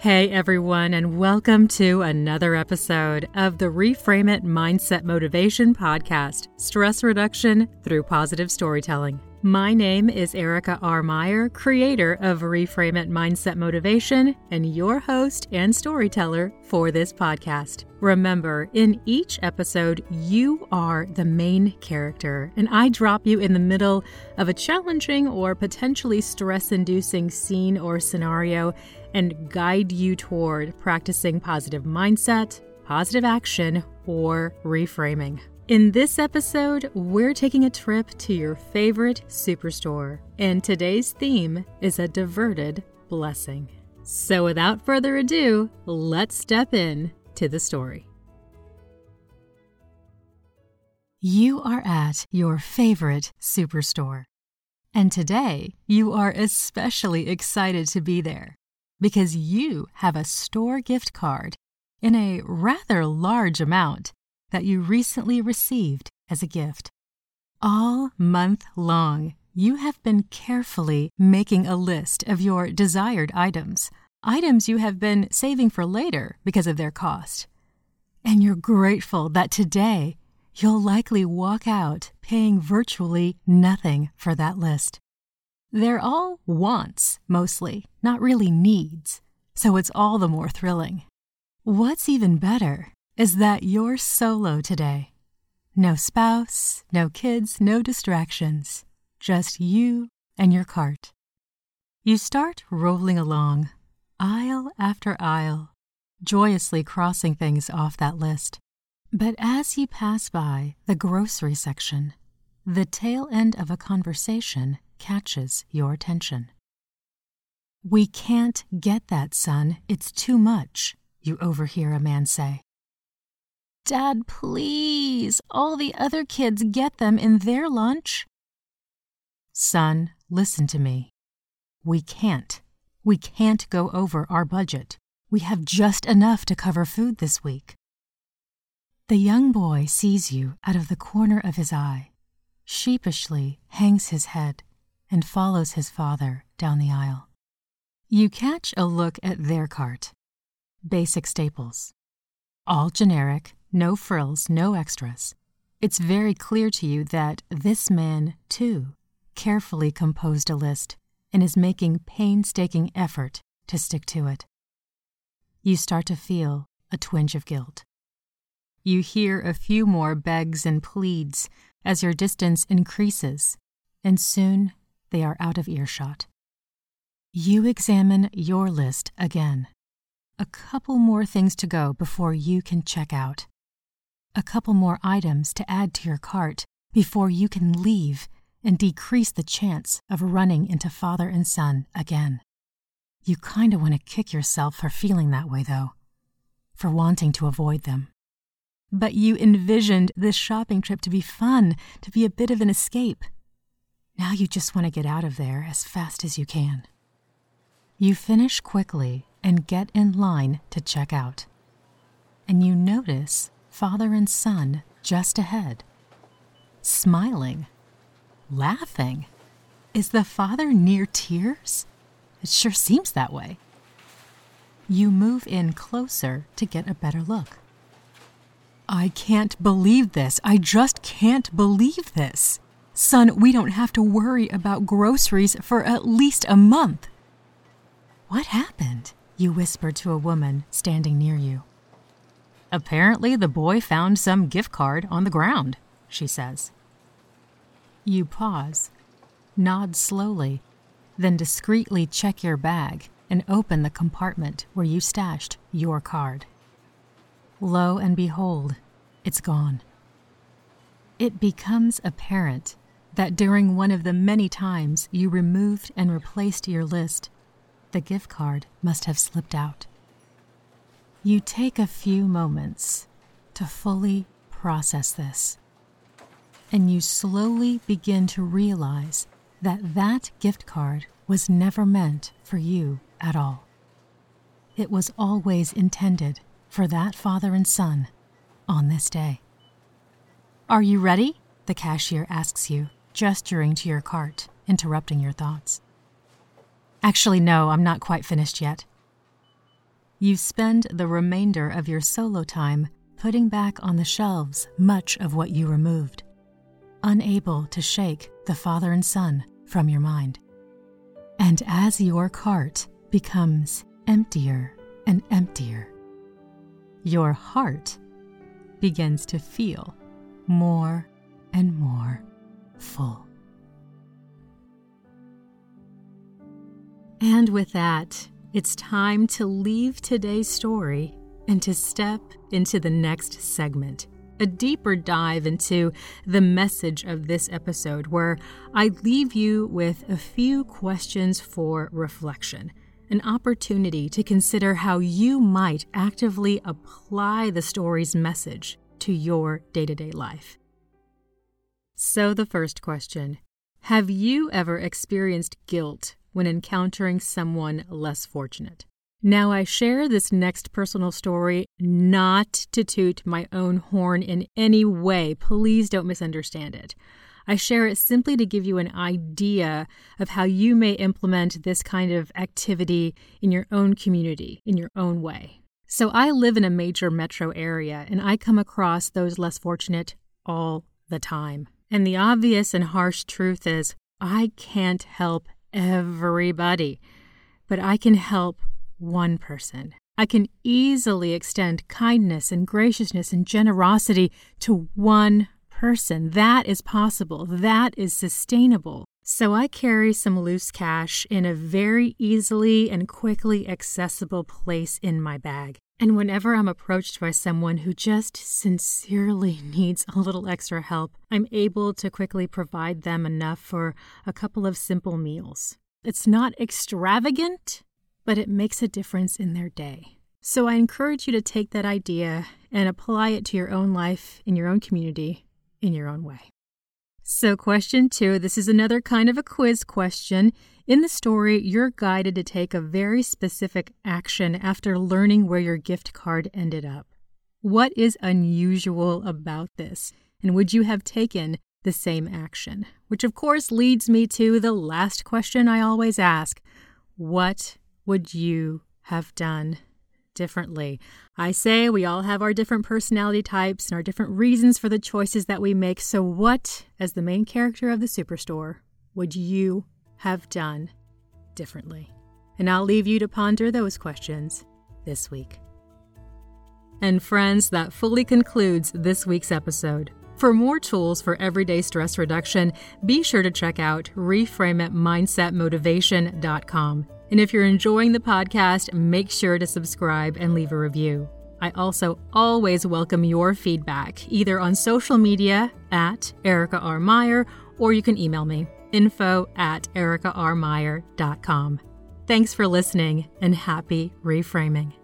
Hey everyone, and welcome to another episode of the Reframe It Mindset Motivation Podcast Stress Reduction Through Positive Storytelling. My name is Erica R. Meyer, creator of Reframe It Mindset Motivation, and your host and storyteller for this podcast. Remember, in each episode, you are the main character, and I drop you in the middle of a challenging or potentially stress inducing scene or scenario and guide you toward practicing positive mindset, positive action, or reframing. In this episode, we're taking a trip to your favorite superstore, and today's theme is a diverted blessing. So, without further ado, let's step in to the story. You are at your favorite superstore, and today you are especially excited to be there because you have a store gift card in a rather large amount that you recently received as a gift. All month long, you have been carefully making a list of your desired items, items you have been saving for later because of their cost. And you're grateful that today you'll likely walk out paying virtually nothing for that list. They're all wants, mostly, not really needs, so it's all the more thrilling. What's even better is that you're solo today. No spouse, no kids, no distractions, just you and your cart. You start rolling along, aisle after aisle, joyously crossing things off that list. But as you pass by the grocery section, the tail end of a conversation catches your attention. We can't get that, son. It's too much, you overhear a man say. Dad, please, all the other kids get them in their lunch. Son, listen to me. We can't. We can't go over our budget. We have just enough to cover food this week. The young boy sees you out of the corner of his eye, sheepishly hangs his head, and follows his father down the aisle. You catch a look at their cart. Basic staples. All generic, no frills, no extras. It's very clear to you that this man, too, carefully composed a list and is making painstaking effort to stick to it. You start to feel a twinge of guilt. You hear a few more begs and pleads as your distance increases, and soon they are out of earshot. You examine your list again. A couple more things to go before you can check out a couple more items to add to your cart before you can leave and decrease the chance of running into father and son again. You kind of want to kick yourself for feeling that way, though, for wanting to avoid them. But you envisioned this shopping trip to be fun, to be a bit of an escape. Now you just want to get out of there as fast as you can. You finish quickly and get in line to check out. And you notice father and son just ahead. Smiling, laughing. Is the father near tears? It sure seems that way. You move in closer to get a better look. I can't believe this. I just can't believe this. Son, we don't have to worry about groceries for at least a month. What happened? You whispered to a woman standing near you. Apparently, the boy found some gift card on the ground, she says. You pause, nod slowly, then discreetly check your bag and open the compartment where you stashed your card. Lo and behold, it's gone. It becomes apparent that during one of the many times you removed and replaced your list, the gift card must have slipped out. You take a few moments to fully process this, and you slowly begin to realize that that gift card was never meant for you at all. It was always intended for that father and son on this day. Are you ready? The cashier asks you, gesturing to your cart, interrupting your thoughts. Actually, no, I'm not quite finished yet. you spend the remainder of your solo time putting back on the shelves much of what you removed, unable to shake the father and son from your mind. And as your cart becomes emptier and emptier, your heart begins to feel more and more full. And with that, it's time to leave today's story and to step into the next segment a deeper dive into the message of this episode, where I leave you with a few questions for reflection, an opportunity to consider how you might actively apply the story's message to your day to day life. So, the first question Have you ever experienced guilt when encountering someone less fortunate? Now, I share this next personal story not to toot my own horn in any way. Please don't misunderstand it. I share it simply to give you an idea of how you may implement this kind of activity in your own community, in your own way. So, I live in a major metro area and I come across those less fortunate all the time. And the obvious and harsh truth is I can't help everybody, but I can help one person. I can easily extend kindness and graciousness and generosity to one person. That is possible. That is sustainable. So I carry some loose cash in a very easily and quickly accessible place in my bag. And whenever I'm approached by someone who just sincerely needs a little extra help, I'm able to quickly provide them enough for a couple of simple meals. It's not extravagant, but it makes a difference in their day. So I encourage you to take that idea and apply it to your own life, in your own community, in your own way. So, question two this is another kind of a quiz question. In the story, you're guided to take a very specific action after learning where your gift card ended up. What is unusual about this? And would you have taken the same action? Which, of course, leads me to the last question I always ask What would you have done differently? I say we all have our different personality types and our different reasons for the choices that we make. So, what, as the main character of the Superstore, would you have done differently? And I'll leave you to ponder those questions this week. And, friends, that fully concludes this week's episode. For more tools for everyday stress reduction, be sure to check out reframeitmindsetmotivation.com. And if you're enjoying the podcast, make sure to subscribe and leave a review. I also always welcome your feedback, either on social media at Erica R. Meyer, or you can email me, info at ericarmeyer.com. Thanks for listening and happy reframing.